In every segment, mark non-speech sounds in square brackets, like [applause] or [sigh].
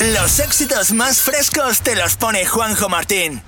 Los éxitos más frescos te los pone Juanjo Martín.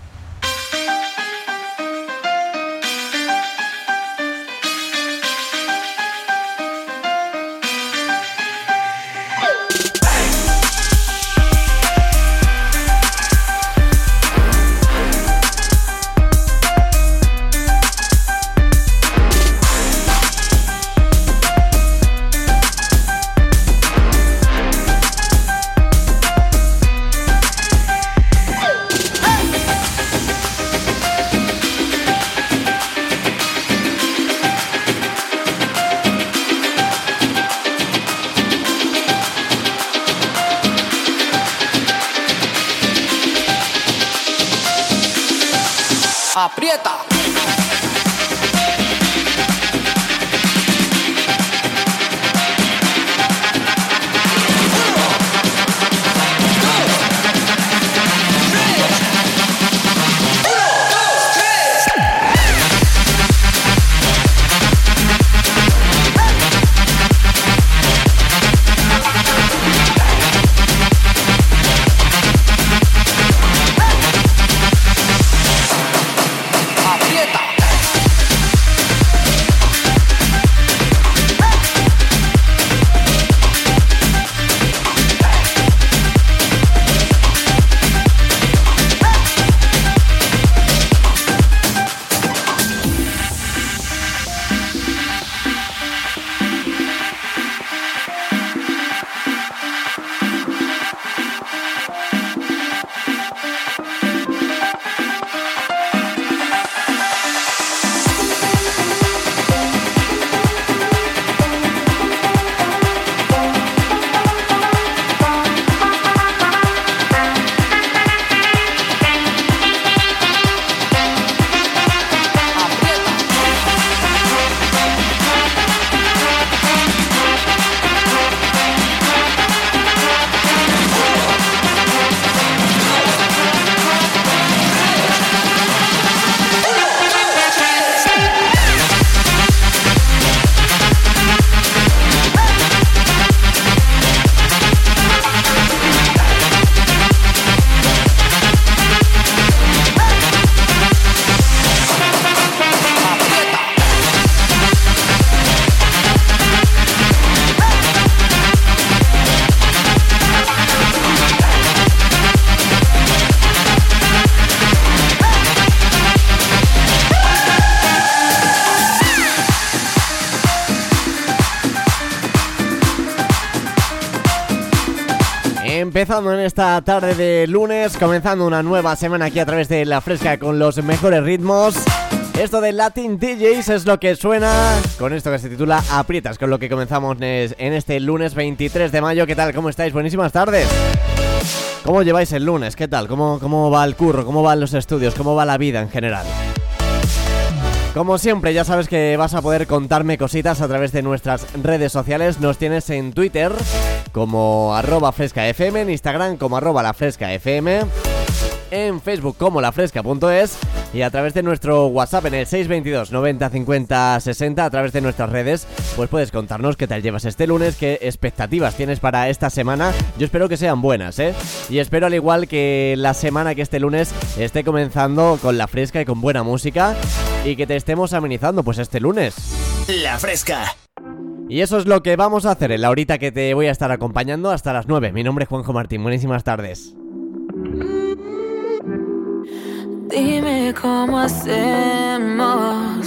Empezando en esta tarde de lunes, comenzando una nueva semana aquí a través de La Fresca con los mejores ritmos. Esto de Latin DJs es lo que suena con esto que se titula Aprietas, con lo que comenzamos en este lunes 23 de mayo. ¿Qué tal? ¿Cómo estáis? Buenísimas tardes. ¿Cómo lleváis el lunes? ¿Qué tal? ¿Cómo, cómo va el curro? ¿Cómo van los estudios? ¿Cómo va la vida en general? Como siempre, ya sabes que vas a poder contarme cositas a través de nuestras redes sociales. Nos tienes en Twitter como arroba frescafm, en Instagram como arroba la en Facebook como lafresca.es y a través de nuestro WhatsApp en el 622 90 50 60 a través de nuestras redes pues puedes contarnos qué tal llevas este lunes, qué expectativas tienes para esta semana. Yo espero que sean buenas, ¿eh? Y espero al igual que la semana que este lunes esté comenzando con la fresca y con buena música y que te estemos amenizando pues este lunes. La fresca. Y eso es lo que vamos a hacer en la horita que te voy a estar acompañando hasta las 9. Mi nombre es Juanjo Martín, buenísimas tardes. Dime cómo hacemos.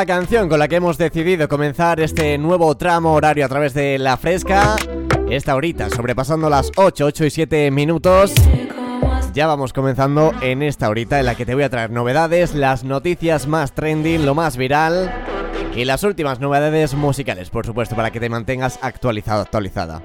La canción con la que hemos decidido comenzar este nuevo tramo horario a través de La Fresca. Esta horita, sobrepasando las 8, 8 y 7 minutos. Ya vamos comenzando en esta horita en la que te voy a traer novedades, las noticias más trending, lo más viral y las últimas novedades musicales, por supuesto, para que te mantengas actualizado, actualizada.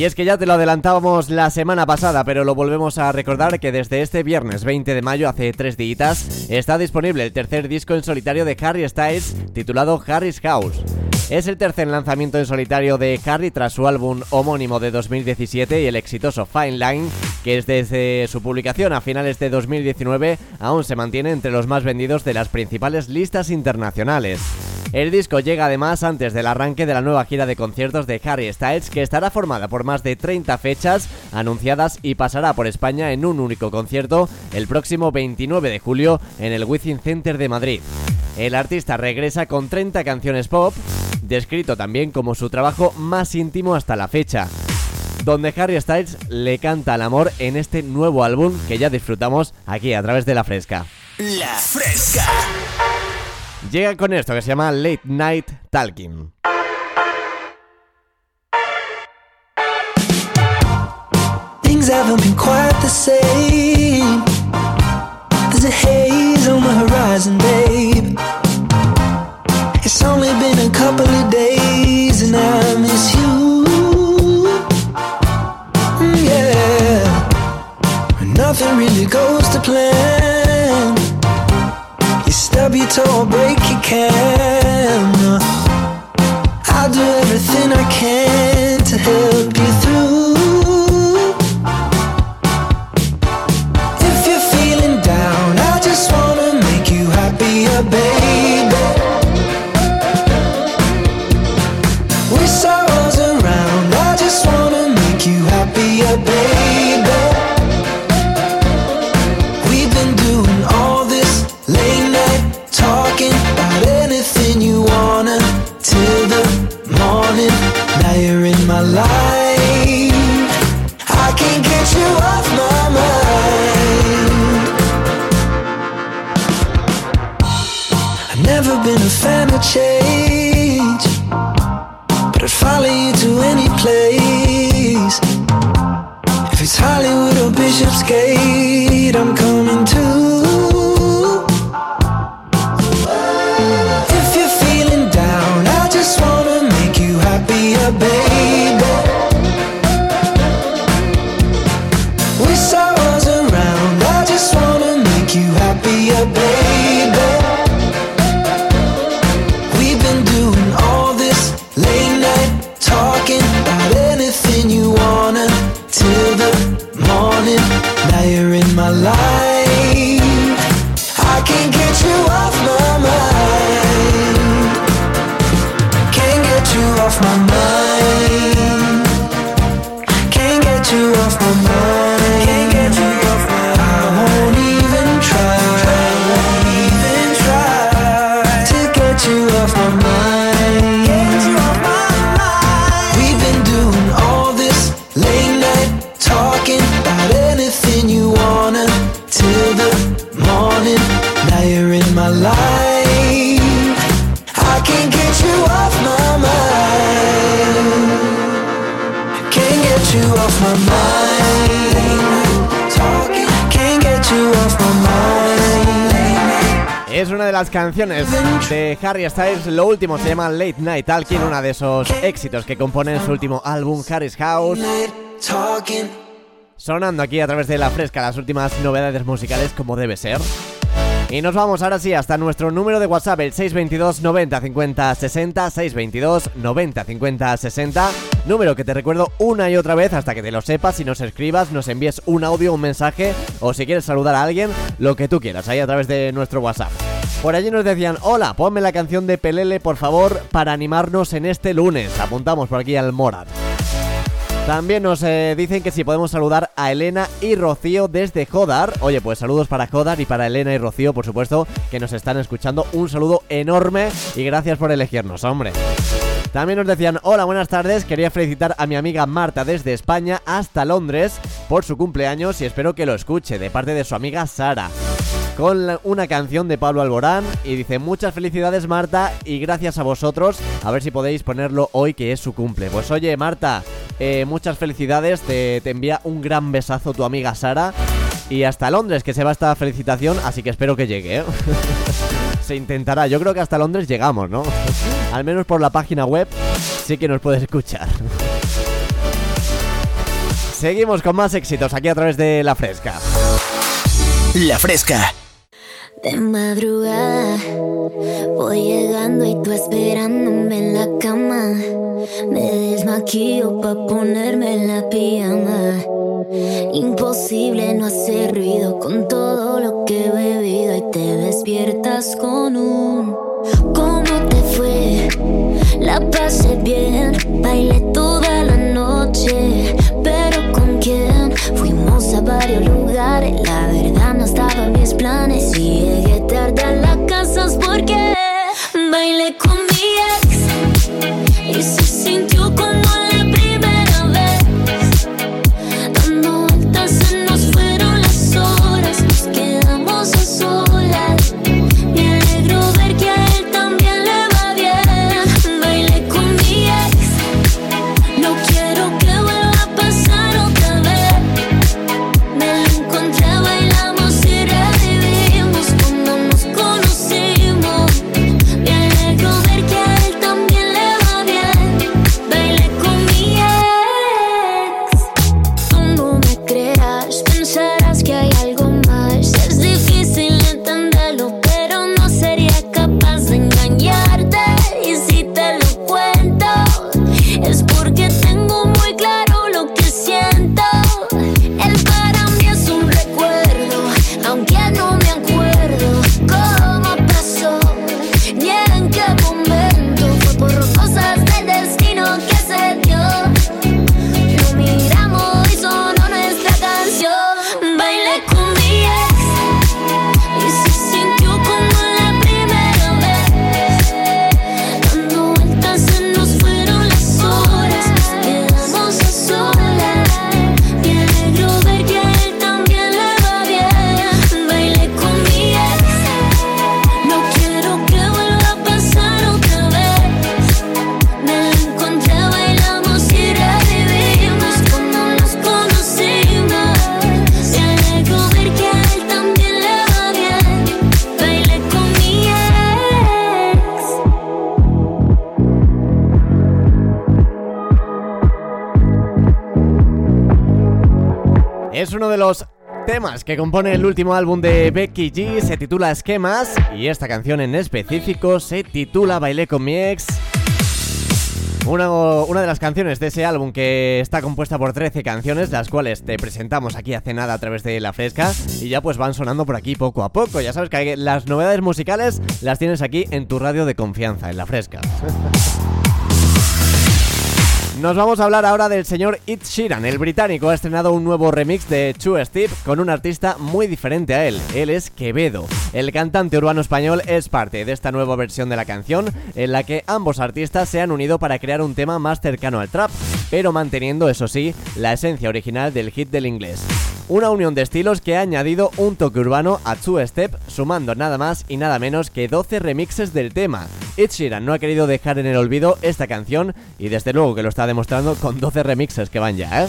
Y es que ya te lo adelantábamos la semana pasada, pero lo volvemos a recordar que desde este viernes 20 de mayo, hace tres días, está disponible el tercer disco en solitario de Harry Styles, titulado Harry's House. Es el tercer lanzamiento en solitario de Harry tras su álbum homónimo de 2017 y el exitoso Fine Line, que desde su publicación a finales de 2019 aún se mantiene entre los más vendidos de las principales listas internacionales. El disco llega además antes del arranque de la nueva gira de conciertos de Harry Styles, que estará formada por más de 30 fechas anunciadas y pasará por España en un único concierto el próximo 29 de julio en el Within Center de Madrid. El artista regresa con 30 canciones pop, descrito también como su trabajo más íntimo hasta la fecha, donde Harry Styles le canta al amor en este nuevo álbum que ya disfrutamos aquí a través de La Fresca. La Fresca. Llega con esto que se llama Late Night Talking. Things haven't been quite the same. There's a haze on the horizon, babe. It's only been a couple of days and I miss you. Mm, yeah. Nothing really goes to plan. Stub your toe or break your can. I'll do everything I can las canciones de Harry Styles, lo último se llama Late Night Talking, uno de esos éxitos que compone su último álbum Harry's House. Sonando aquí a través de la fresca las últimas novedades musicales como debe ser. Y nos vamos ahora sí hasta nuestro número de WhatsApp, el 622 90 50 60, 622 90 50 60, número que te recuerdo una y otra vez hasta que te lo sepas y nos escribas, nos envíes un audio, un mensaje o si quieres saludar a alguien, lo que tú quieras, ahí a través de nuestro WhatsApp. Por allí nos decían, hola, ponme la canción de Pelele por favor para animarnos en este lunes. Apuntamos por aquí al Morat. También nos eh, dicen que si podemos saludar a Elena y Rocío desde Jodar. Oye, pues saludos para Jodar y para Elena y Rocío, por supuesto, que nos están escuchando. Un saludo enorme y gracias por elegirnos, hombre. También nos decían, hola, buenas tardes, quería felicitar a mi amiga Marta desde España hasta Londres por su cumpleaños y espero que lo escuche de parte de su amiga Sara. Con una canción de Pablo Alborán y dice muchas felicidades Marta y gracias a vosotros, a ver si podéis ponerlo hoy que es su cumple. Pues oye Marta, eh, muchas felicidades, te, te envía un gran besazo tu amiga Sara y hasta Londres que se va esta felicitación, así que espero que llegue. ¿eh? [laughs] se intentará, yo creo que hasta Londres llegamos, ¿no? [laughs] Al menos por la página web sí que nos puedes escuchar. [laughs] Seguimos con más éxitos aquí a través de La Fresca. La Fresca. De madrugada voy llegando y tú esperándome en la cama. Me desmaquillo pa' ponerme la pijama. Imposible no hacer ruido con todo lo que he bebido y te despiertas con un ¿Cómo te fue? La pasé bien, bailé toda la noche, pero ¿con quién? Fuimos a varios lugares, la verdad en mis planes. Y llegué tarde a la casa es porque bailé con mi ex que compone el último álbum de Becky G, se titula Esquemas y esta canción en específico se titula Bailé con mi ex. Una, una de las canciones de ese álbum que está compuesta por 13 canciones, las cuales te presentamos aquí hace nada a través de La Fresca y ya pues van sonando por aquí poco a poco. Ya sabes que las novedades musicales las tienes aquí en tu radio de confianza, en La Fresca. [laughs] Nos vamos a hablar ahora del señor Ed Sheeran. El británico ha estrenado un nuevo remix de True Steve con un artista muy diferente a él. Él es Quevedo. El cantante urbano español es parte de esta nueva versión de la canción en la que ambos artistas se han unido para crear un tema más cercano al trap, pero manteniendo, eso sí, la esencia original del hit del inglés. Una unión de estilos que ha añadido un toque urbano a Two Step, sumando nada más y nada menos que 12 remixes del tema. Ed Sheeran no ha querido dejar en el olvido esta canción y desde luego que lo está demostrando con 12 remixes que van ya, ¿eh?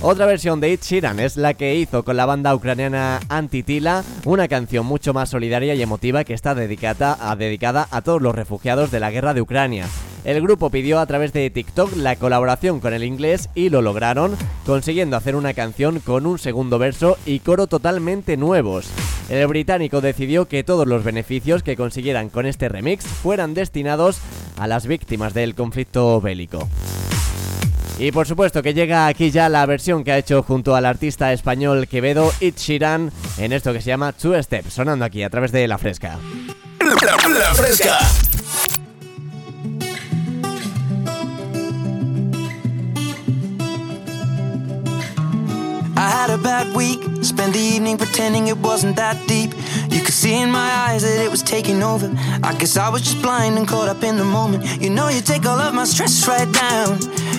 Otra versión de Ed Sheeran es la que hizo con la banda ucraniana Antitila, una canción mucho más solidaria y emotiva que está dedicada a, dedicada a todos los refugiados de la guerra de Ucrania. El grupo pidió a través de TikTok la colaboración con el inglés y lo lograron, consiguiendo hacer una canción con un segundo verso y coro totalmente nuevos. El británico decidió que todos los beneficios que consiguieran con este remix fueran destinados a las víctimas del conflicto bélico. Y por supuesto que llega aquí ya la versión que ha hecho junto al artista español Quevedo It Shiran en esto que se llama Two Step, sonando aquí a través de La Fresca. La, la fresca. I had a bad week. Spent the evening pretending it wasn't that deep. You could see in my eyes that it was taking over. I guess I was just blind and caught up in the moment. You know, you take all of my stress right down.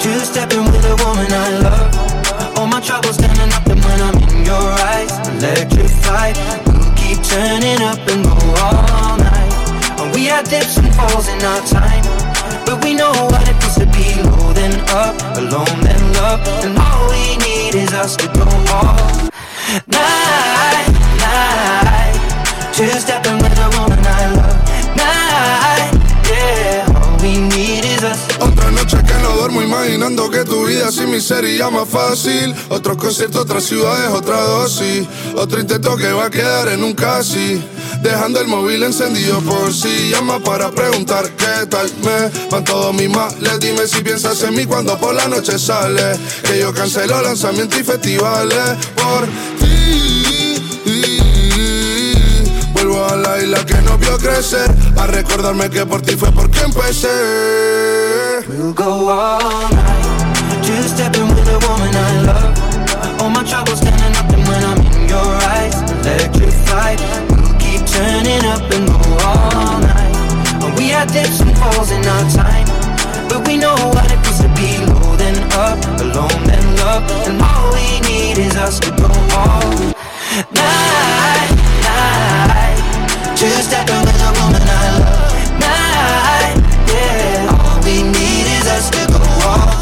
Two stepping with a woman I love. All my troubles standing up and when I'm in your eyes, electrified. We'll keep turning up and go all night. We had dips and falls in our time, but we know what it feels to be low then up, alone then love, and all we need is us to go all night, night. Two stepping imaginando que tu vida sin mí sería más fácil. Otro concierto, otras ciudades, otra dosis. Otro intento que va a quedar en un casi. Dejando el móvil encendido por si llama para preguntar qué tal me van todos mis males. Dime si piensas en mí cuando por la noche sale. Que yo cancelo lanzamientos y festivales por ti. A la que no vio crecer. A recordarme que por ti fue porque empecé. We'll go all night. Two stepping with a woman I love. All my troubles standing up, and when I'm in your eyes, electrified. We'll keep turning up and go all night. We had dips and falls in our time, but we know what it feels to be low then up, alone then love. And all we need is us to go all night,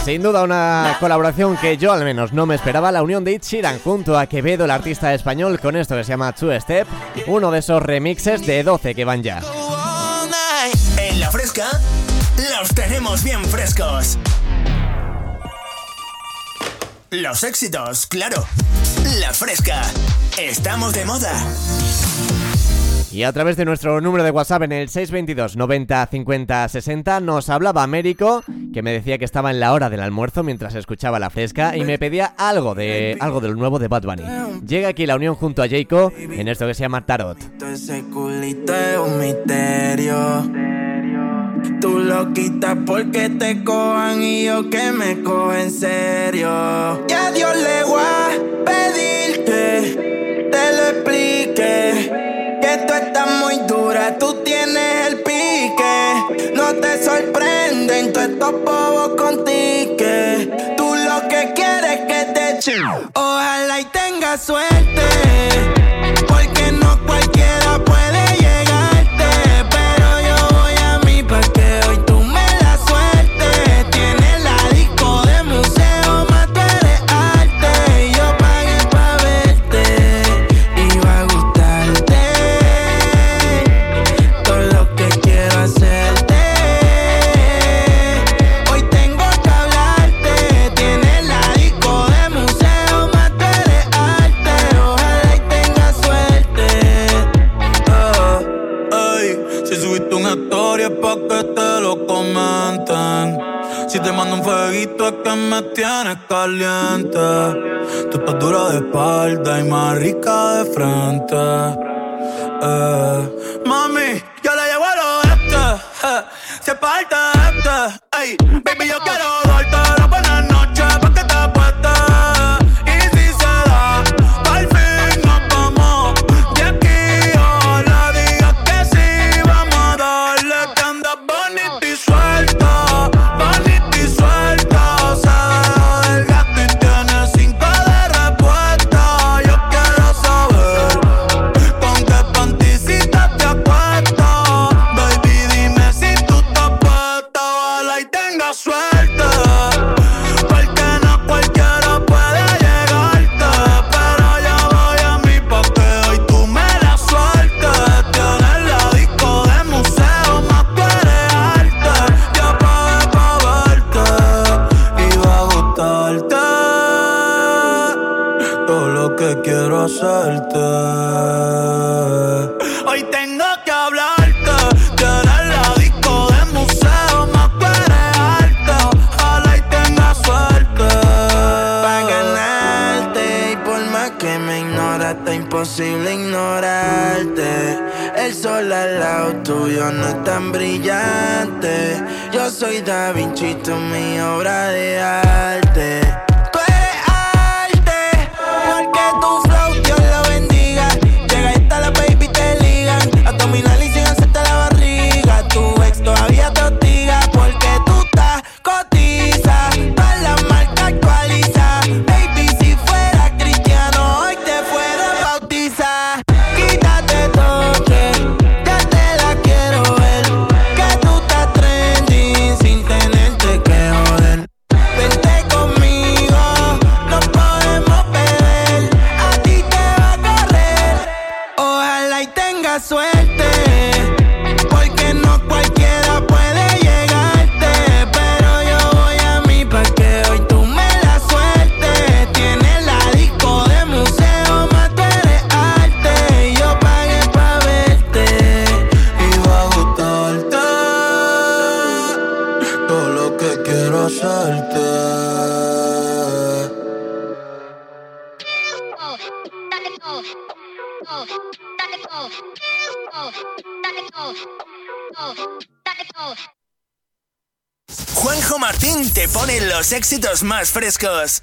Sin duda una colaboración que yo al menos no me esperaba, la unión de Ed Sheeran junto a Quevedo, el artista español, con esto que se llama Two Step, uno de esos remixes de 12 que van ya. En la fresca, los tenemos bien frescos. Los éxitos, claro. La fresca. Estamos de moda. Y a través de nuestro número de WhatsApp en el 622 90 50 60 nos hablaba Américo, que me decía que estaba en la hora del almuerzo mientras escuchaba la fresca y me pedía algo de algo de lo nuevo de Bad Bunny. Llega aquí la unión junto a Jayco en esto que se llama Tarot. Tú lo quitas porque te cojan y yo que me cojo en serio. Y le tú tienes el pique. No te sorprenden todos estos bobos contigo. Tú lo que quieres es que te echen. Ojalá y tengas suerte. Marika. rica éxitos más frescos.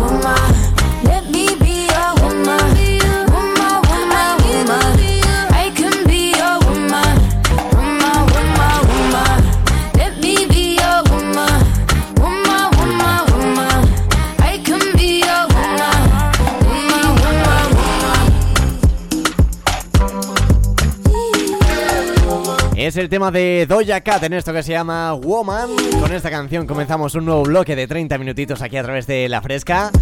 Woman, let me be a woman. Es el tema de Doja Cat en esto que se llama Woman. Con esta canción comenzamos un nuevo bloque de 30 minutitos aquí a través de La Fresca.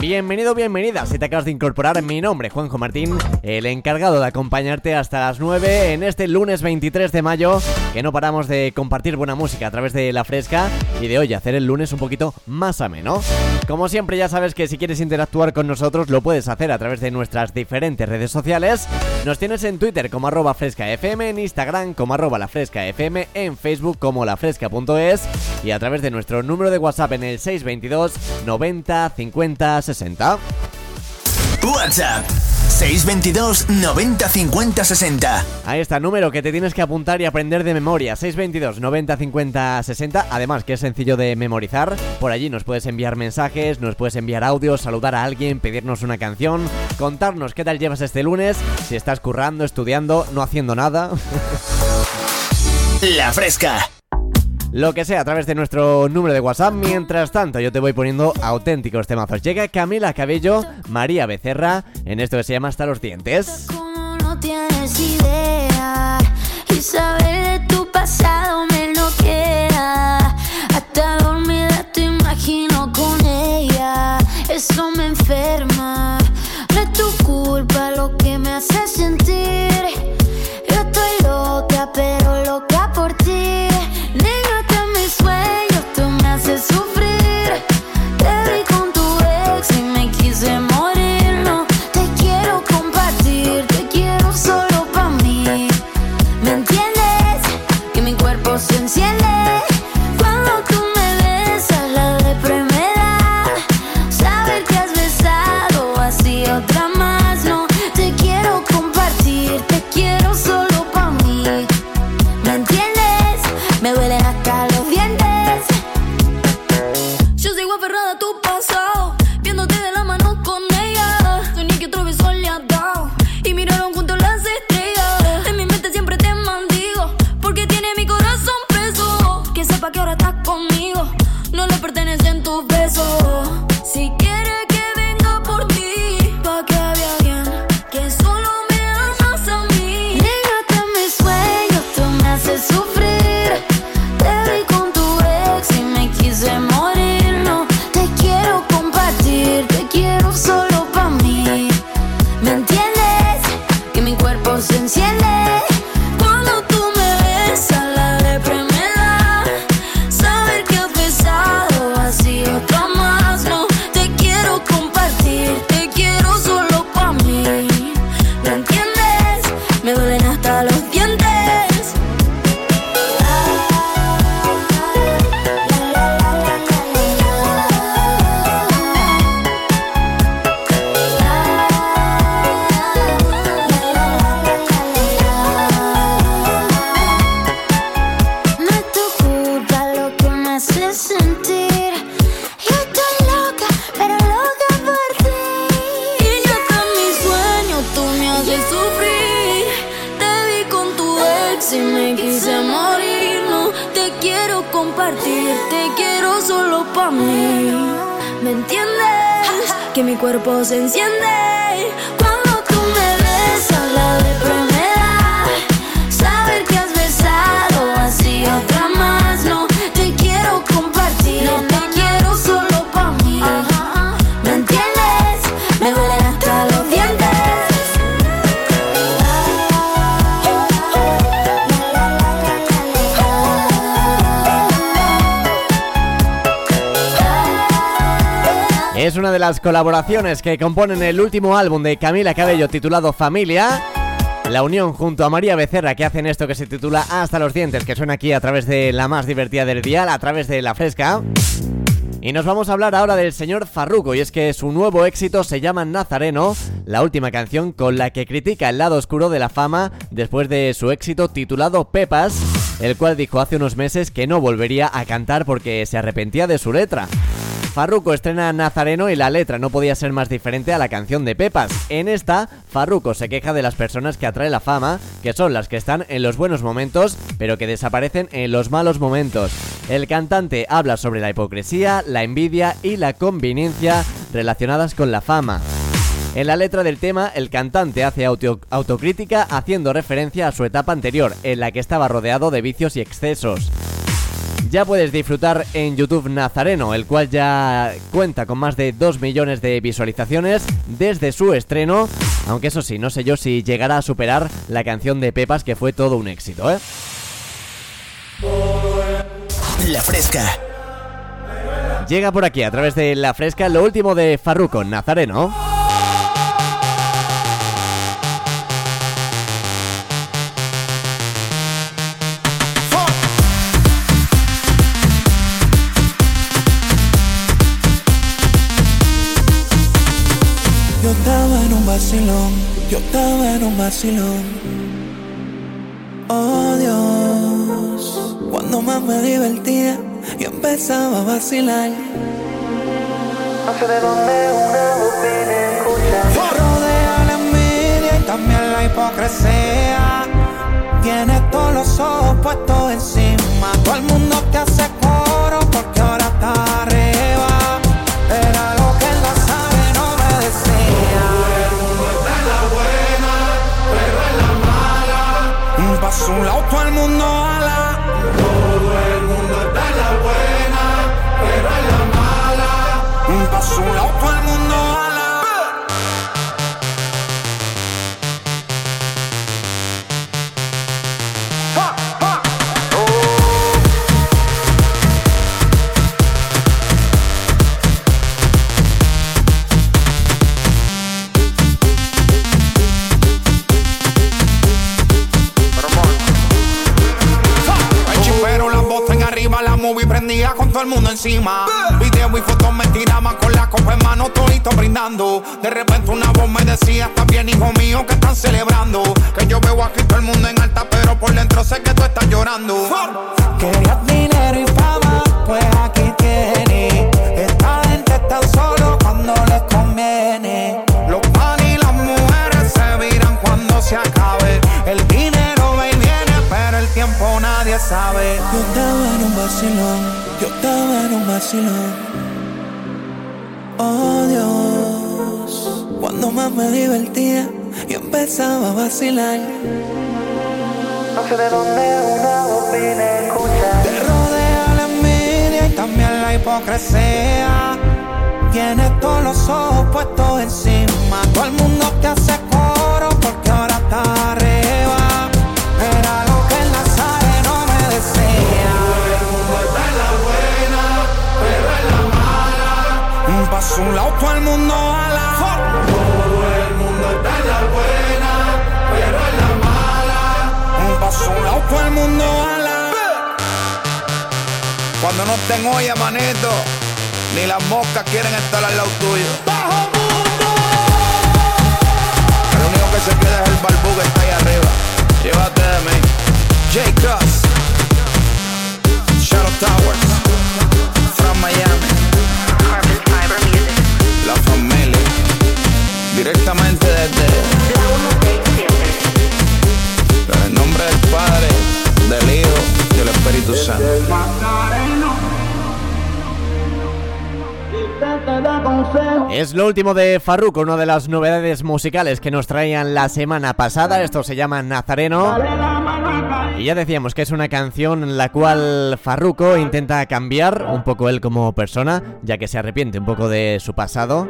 Bienvenido, bienvenida. Si te acabas de incorporar, mi nombre, Juanjo Martín, el encargado de acompañarte hasta las 9 en este lunes 23 de mayo, que no paramos de compartir buena música a través de La Fresca y de hoy hacer el lunes un poquito más ameno. Como siempre, ya sabes que si quieres interactuar con nosotros, lo puedes hacer a través de nuestras diferentes redes sociales. Nos tienes en Twitter como arroba frescafm, en Instagram como arroba la frescafm, en Facebook como lafresca.es y a través de nuestro número de WhatsApp en el 622 90 50 60. WhatsApp 622 90 50 60. Ahí está, número que te tienes que apuntar y aprender de memoria. 622 90 50 60. Además, que es sencillo de memorizar. Por allí nos puedes enviar mensajes, nos puedes enviar audios, saludar a alguien, pedirnos una canción, contarnos qué tal llevas este lunes, si estás currando, estudiando, no haciendo nada. La fresca lo que sea a través de nuestro número de WhatsApp. Mientras tanto, yo te voy poniendo auténticos temazos. Llega Camila Cabello, María Becerra, en esto que se llama Hasta los dientes. Es una de las colaboraciones que componen el último álbum de Camila Cabello titulado Familia. La unión junto a María Becerra que hacen esto que se titula Hasta los dientes, que suena aquí a través de la más divertida del dial, a través de la fresca. Y nos vamos a hablar ahora del señor Farruko, y es que su nuevo éxito se llama Nazareno, la última canción con la que critica el lado oscuro de la fama después de su éxito titulado Pepas, el cual dijo hace unos meses que no volvería a cantar porque se arrepentía de su letra. Farruko estrena Nazareno y la letra no podía ser más diferente a la canción de Pepas. En esta, Farruko se queja de las personas que atrae la fama, que son las que están en los buenos momentos, pero que desaparecen en los malos momentos. El cantante habla sobre la hipocresía, la envidia y la conveniencia relacionadas con la fama. En la letra del tema, el cantante hace autocrítica haciendo referencia a su etapa anterior, en la que estaba rodeado de vicios y excesos ya puedes disfrutar en YouTube Nazareno, el cual ya cuenta con más de 2 millones de visualizaciones desde su estreno, aunque eso sí, no sé yo si llegará a superar la canción de Pepas que fue todo un éxito, ¿eh? La Fresca. Llega por aquí a través de La Fresca lo último de Farruko, Nazareno. Vacilón. Oh Dios, cuando más me divertía, y empezaba a vacilar. No sé de dónde una voz viene escuchar. Rodea la envidia y también la hipocresía. Tiene todos los ojos puestos encima. Todo el mundo te hace coro porque ahora está arriba. Encima. Video y fotos me tiraban con la copa en mano, todito brindando. De repente una voz me decía, está bien hijo mío, que están celebrando. Que yo veo aquí todo el mundo en alta, pero por dentro sé que tú estás llorando. Querías dinero y fama, pues aquí tienes. Esta gente está solo cuando les conviene. Los pan y las mujeres se viran cuando se acabe. El dinero va y viene, pero el tiempo nadie sabe. Yo estaba en un vacilón yo. Oh Dios, cuando más me divertía y empezaba a vacilar. No sé de dónde una voz vine escuchar. Te rodea la envidia y también la hipocresía. Tienes todos los ojos puestos encima. Todo el mundo te hace coro porque ahora está un lado, todo el mundo ala. Todo el mundo está en la buena, pero en la mala. Un paso un lado, todo el mundo ala. Cuando no estén olla, manito, ni las moscas quieren estar al lado tuyo. ¡Bajo mundo! El único que se queda es el barbú que está ahí arriba. Llévate de mí. J. Cross. Shadow Towers. Espíritu Santo. Es lo último de Farruko, una de las novedades musicales que nos traían la semana pasada. Esto se llama Nazareno. Y ya decíamos que es una canción en la cual Farruko intenta cambiar un poco él como persona, ya que se arrepiente un poco de su pasado.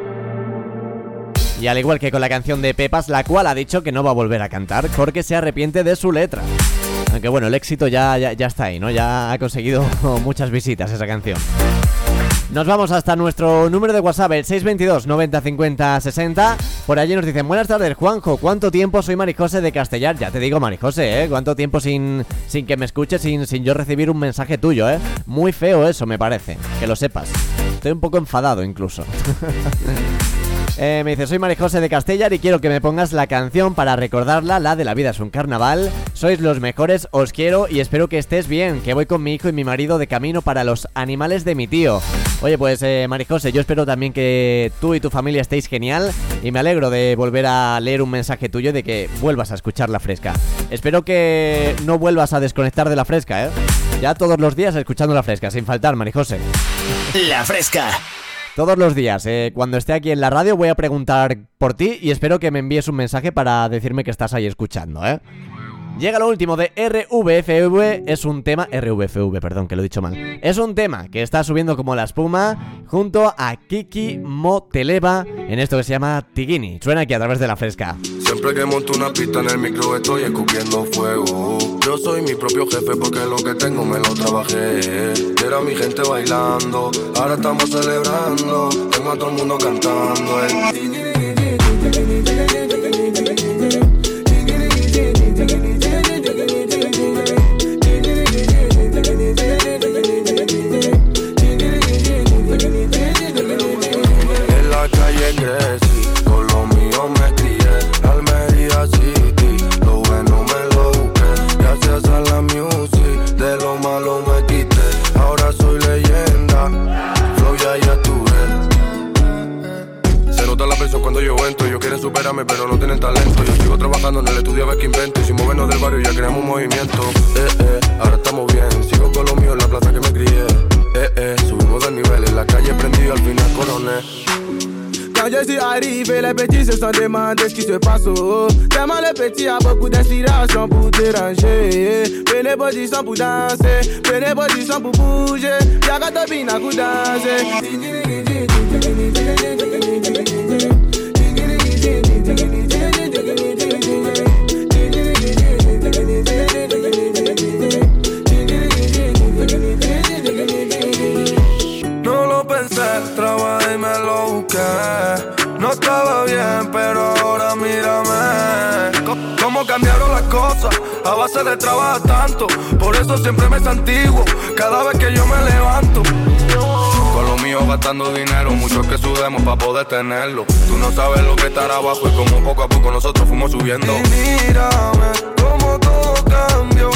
Y al igual que con la canción de Pepas, la cual ha dicho que no va a volver a cantar porque se arrepiente de su letra. Aunque bueno, el éxito ya, ya, está ahí, ¿no? Ya ha conseguido [laughs] muchas visitas esa canción. Nos vamos hasta nuestro número de WhatsApp, el 622 90 50 60. Por allí nos dicen, buenas tardes, Juanjo. ¿Cuánto tiempo soy Marijose de Castellar? Ya te digo, Marijose, ¿eh? ¿Cuánto tiempo sin, sin que me escuches, sin, sin yo recibir un mensaje tuyo, eh? Muy feo eso, me parece, que lo sepas. Estoy un poco enfadado incluso. [laughs] Eh, me dice, soy Marijose de Castellar y quiero que me pongas la canción para recordarla, la de La vida es un carnaval. Sois los mejores, os quiero y espero que estés bien, que voy con mi hijo y mi marido de camino para los animales de mi tío. Oye, pues eh, Marijose, yo espero también que tú y tu familia estéis genial y me alegro de volver a leer un mensaje tuyo de que vuelvas a escuchar la fresca. Espero que no vuelvas a desconectar de la fresca, ¿eh? Ya todos los días escuchando la fresca, sin faltar, Marijose. La fresca. Todos los días, eh, cuando esté aquí en la radio, voy a preguntar por ti y espero que me envíes un mensaje para decirme que estás ahí escuchando, ¿eh? Llega lo último de RVFV, es un tema, RVFV, perdón, que lo he dicho mal. Es un tema que está subiendo como la espuma junto a Kiki Moteleva en esto que se llama Tigini. Suena aquí a través de la fresca. Siempre que monto una pista en el micro estoy escupiendo fuego. Yo soy mi propio jefe porque lo que tengo me lo trabajé. Era mi gente bailando, ahora estamos celebrando. Tengo a todo el mundo cantando. En crecí, con lo mío me crié. Almería City, lo bueno me lo busqué. Gracias a la music, de lo malo me quité. Ahora soy leyenda, flow ya ya estuve. Se nota la presión cuando yo entro. Ellos quieren superarme, pero no tienen talento. Yo sigo trabajando en el estudio a ver qué invento. Y sin movernos del barrio ya creamos un movimiento. Eh, eh, ahora estamos bien. Sigo con lo mío en la plaza que me crié. Eh, eh, subimos de nivel. En la calle prendido, al final coroné. Quand je suis arrivé, les petits se sont demandé ce qui se passe. Oh. Tellement les petits a beaucoup d'inspiration pour déranger. Prenez position pour danser, prenez position pour bouger. Y'a qu'à bina pour danser. Tanto. Por eso siempre me santiguo cada vez que yo me levanto. Con lo mío gastando dinero, muchos que sudemos para poder tenerlo. Tú no sabes lo que estar abajo y como poco a poco nosotros fuimos subiendo. Y mírame, como todo cambió.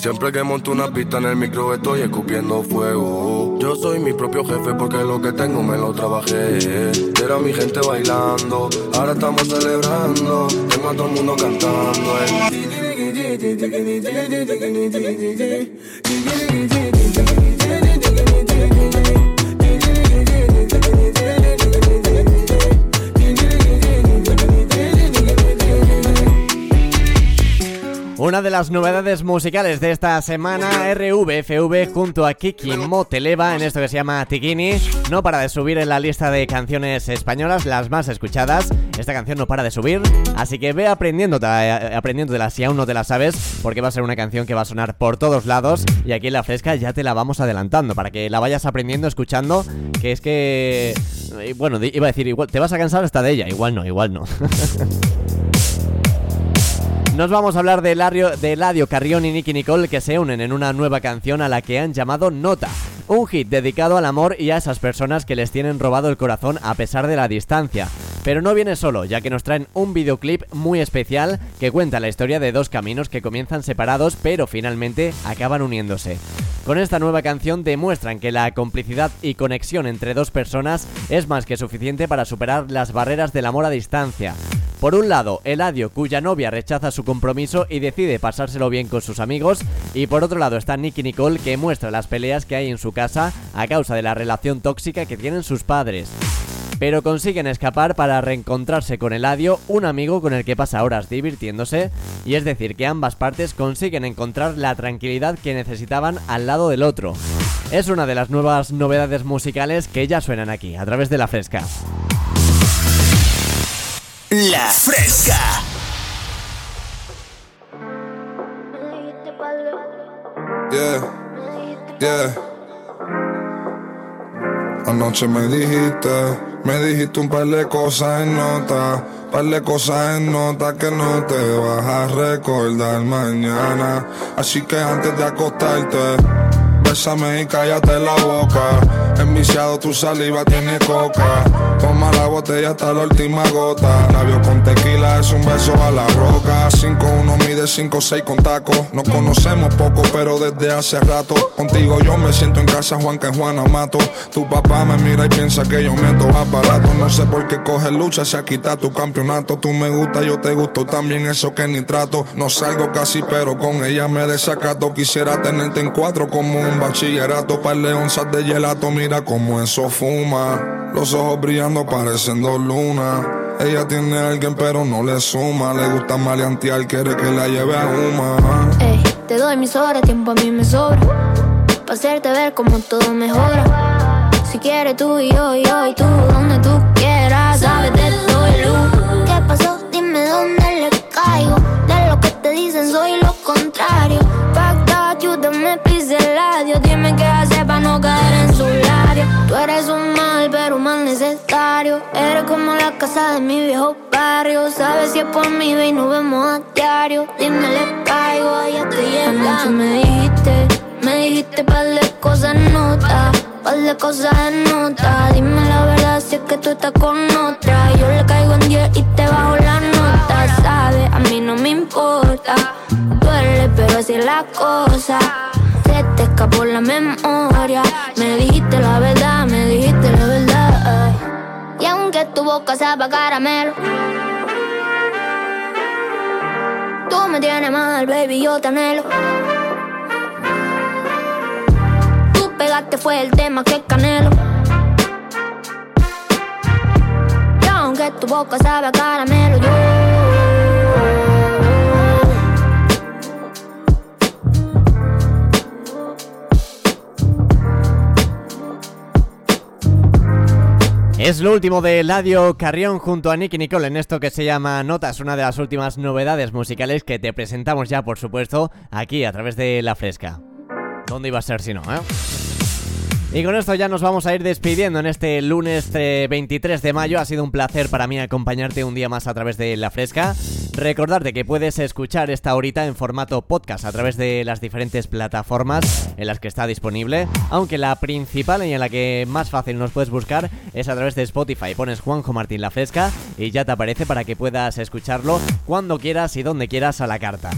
Siempre que monto una pista en el micro estoy escupiendo fuego. Yo soy mi propio jefe porque lo que tengo me lo trabajé. Era mi gente bailando, ahora estamos celebrando. Tengo a todo el mundo cantando. De las novedades musicales de esta semana, RVFV junto a Kiki Moteleva en esto que se llama Tikini, no para de subir en la lista de canciones españolas, las más escuchadas. Esta canción no para de subir, así que ve aprendiéndote, eh, aprendiéndotela si aún no te la sabes, porque va a ser una canción que va a sonar por todos lados y aquí en la fresca ya te la vamos adelantando para que la vayas aprendiendo, escuchando, que es que... eh, Bueno, iba a decir, igual te vas a cansar hasta de ella, igual no, igual no. [laughs] Nos vamos a hablar de Eladio, de Carrión y Nicky Nicole que se unen en una nueva canción a la que han llamado Nota. Un hit dedicado al amor y a esas personas que les tienen robado el corazón a pesar de la distancia. Pero no viene solo, ya que nos traen un videoclip muy especial que cuenta la historia de dos caminos que comienzan separados pero finalmente acaban uniéndose. Con esta nueva canción demuestran que la complicidad y conexión entre dos personas es más que suficiente para superar las barreras del amor a distancia. Por un lado, Eladio, cuya novia rechaza su compromiso y decide pasárselo bien con sus amigos, y por otro lado está Nicky Nicole, que muestra las peleas que hay en su casa a causa de la relación tóxica que tienen sus padres. Pero consiguen escapar para reencontrarse con Eladio, un amigo con el que pasa horas divirtiéndose, y es decir, que ambas partes consiguen encontrar la tranquilidad que necesitaban al lado del otro. Es una de las nuevas novedades musicales que ya suenan aquí, a través de la fresca. La fresca. Yeah, yeah. Anoche me dijiste Me dijiste un par de cosas en nota, par de cosas en nota que no te vas a recordar mañana. Así que antes de acostarte, bésame y cállate la boca. Enviciado tu saliva tiene coca. Toma la botella hasta la última gota. Labio con tequila es un beso a la roca. 5-1 mide 5-6 con taco. Nos conocemos poco, pero desde hace rato. Contigo yo me siento en casa, Juan que Juana mato. Tu papá me mira y piensa que yo meto aparato. No sé por qué coge lucha, se quita tu campeonato. Tú me gusta, yo te gusto también, eso que ni trato. No salgo casi, pero con ella me desacato. Quisiera tenerte en cuatro como un bachillerato. Par de onzas de gelato, mira cómo eso fuma. Los ojos brillando parecen dos lunas. Ella tiene a alguien pero no le suma. Le gusta maleantear, quiere que la lleve a Uma. Ey, te doy mis horas, tiempo a mí me sobra. Pa' hacerte ver cómo todo mejora. Si quieres tú y yo, y yo y tú, donde tú quieras, necesario. Eres como la casa de mi viejo barrio. Sabes si es por mí, ve y nos vemos a diario. Dime, le caigo, ya te llega. Anoche me dijiste, me dijiste par de cosas en nota. Par de cosas en nota. Dime la verdad si es que tú estás con otra. Yo le caigo en 10 y te bajo la nota. Sabes, a mí no me importa. Duele, pero así es la cosa. Se te escapó la memoria. Me dijiste la verdad, me dijiste la verdad. Y aunque tu boca sabe caramelo, tú me tienes mal, baby, yo te anhelo. Tú pegaste fue el tema que canelo. Y aunque tu boca sabe caramelo, yo. Es lo último de Ladio Carrión junto a Nicky Nicole en esto que se llama Notas, una de las últimas novedades musicales que te presentamos ya, por supuesto, aquí a través de La Fresca. ¿Dónde iba a ser si no, eh? Y con esto ya nos vamos a ir despidiendo en este lunes eh, 23 de mayo. Ha sido un placer para mí acompañarte un día más a través de La Fresca. Recordarte que puedes escuchar esta horita en formato podcast a través de las diferentes plataformas en las que está disponible. Aunque la principal y en la que más fácil nos puedes buscar es a través de Spotify. Pones Juanjo Martín La Fresca y ya te aparece para que puedas escucharlo cuando quieras y donde quieras a la carta.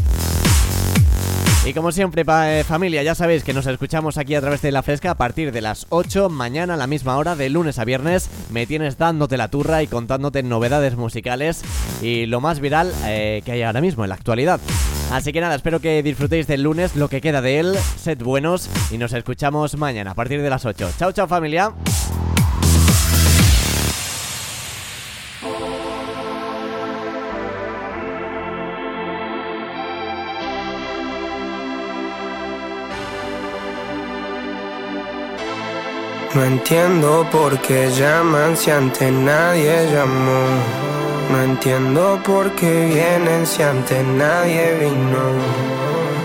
Y como siempre, eh, familia, ya sabéis que nos escuchamos aquí a través de La Fresca a partir de las 8, mañana a la misma hora, de lunes a viernes. Me tienes dándote la turra y contándote novedades musicales y lo más viral eh, que hay ahora mismo en la actualidad. Así que nada, espero que disfrutéis del lunes, lo que queda de él, sed buenos y nos escuchamos mañana a partir de las 8. Chao, chao familia. No entiendo por qué llaman si antes nadie llamó. No entiendo por qué vienen si antes nadie vino.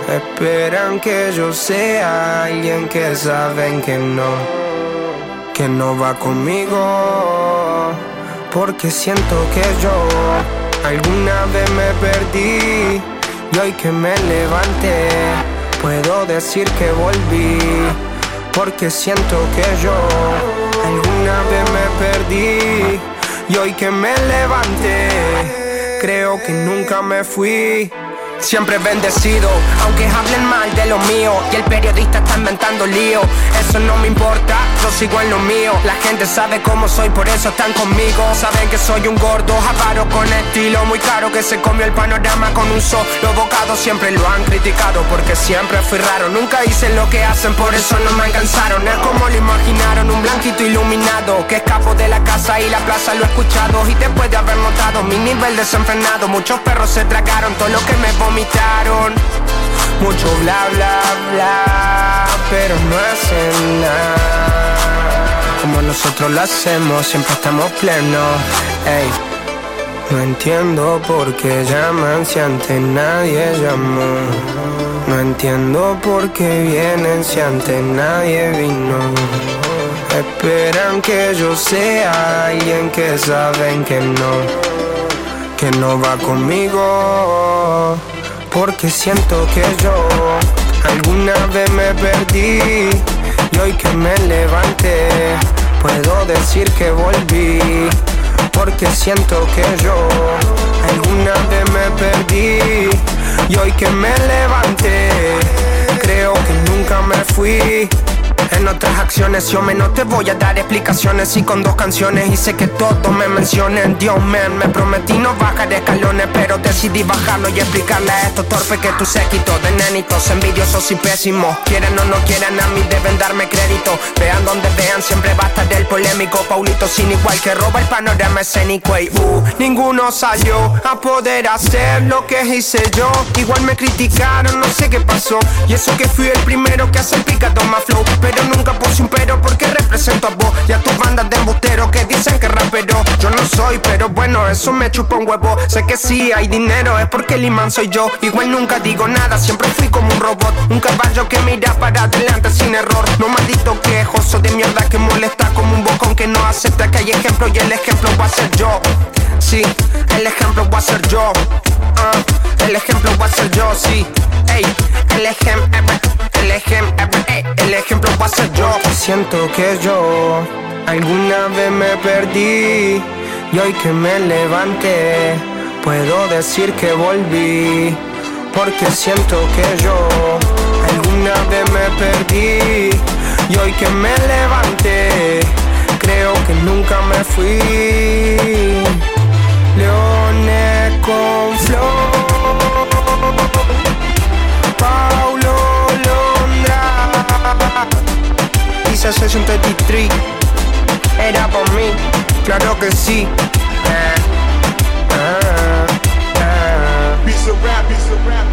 Esperan que yo sea alguien que saben que no, que no va conmigo. Porque siento que yo alguna vez me perdí y hoy que me levanté puedo decir que volví. Porque siento que yo alguna vez me perdí y hoy que me levanté creo que nunca me fui. Siempre bendecido, aunque hablen mal de lo mío. Y el periodista está inventando lío. Eso no me importa, yo sigo en lo mío. La gente sabe cómo soy, por eso están conmigo. Saben que soy un gordo, avaro con estilo Muy caro que se comió el panorama con un solo bocado. Siempre lo han criticado porque siempre fui raro. Nunca hice lo que hacen, por eso no me alcanzaron. Es como lo imaginaron, un blanquito iluminado Que escapo de la casa y la plaza lo he escuchado. Y después de haber notado mi nivel desenfrenado Muchos perros se tragaron todo lo que me vomitaron Mucho bla bla bla Pero no hacen nada Como nosotros lo hacemos Siempre estamos plenos Ey No entiendo por qué llaman si antes nadie llamó. No entiendo por qué vienen si antes nadie vino. Esperan que yo sea alguien que saben que no, que no va conmigo. Porque siento que yo alguna vez me perdí y hoy que me levanté puedo decir que volví porque siento que yo alguna vez me perdí y hoy que me levanté creo que nunca me fui en otras acciones yo me no te voy a dar explicaciones. Y con dos canciones hice que todos me mencionen. Dios man, me prometí no bajar escalones pero decidí bajarlo y explicarle a estos torpes que tú séquito de nenitos envidiosos y pésimos. Quieren o no quieren a mí deben darme crédito. Vean donde vean siempre va a estar el polémico. Paulito sin igual que roba el panorama escénico y uh, ninguno salió a poder hacer lo que hice yo. Igual me criticaron no sé qué pasó. Y eso que fui el primero que hace el picado más flow pero nunca puse un pero porque represento a vos y a tus bandas de embusteros que dicen que rapero yo no soy, pero bueno, eso me chupa un huevo. Sé que sí hay dinero, es porque el imán soy yo. Igual nunca digo nada, siempre fui como un robot. Un caballo que mira para adelante sin error. No maldito quejoso de mierda que molesta como un bocón que no acepta que hay ejemplo y el ejemplo va a ser yo. Sí, el ejemplo va a ser yo. Uh, el ejemplo va a ser yo, sí. Ey, el ejemplo, el ejemplo, el ejemplo va yo. Siento que yo alguna vez me perdí y hoy que me levanté puedo decir que volví. Porque siento que yo alguna vez me perdí y hoy que me levanté creo que nunca me fui. Leones con flow. Paulo Quizás soy Session 33. Era por mí, claro que sí. Ah. Piece of rap, piece of rap.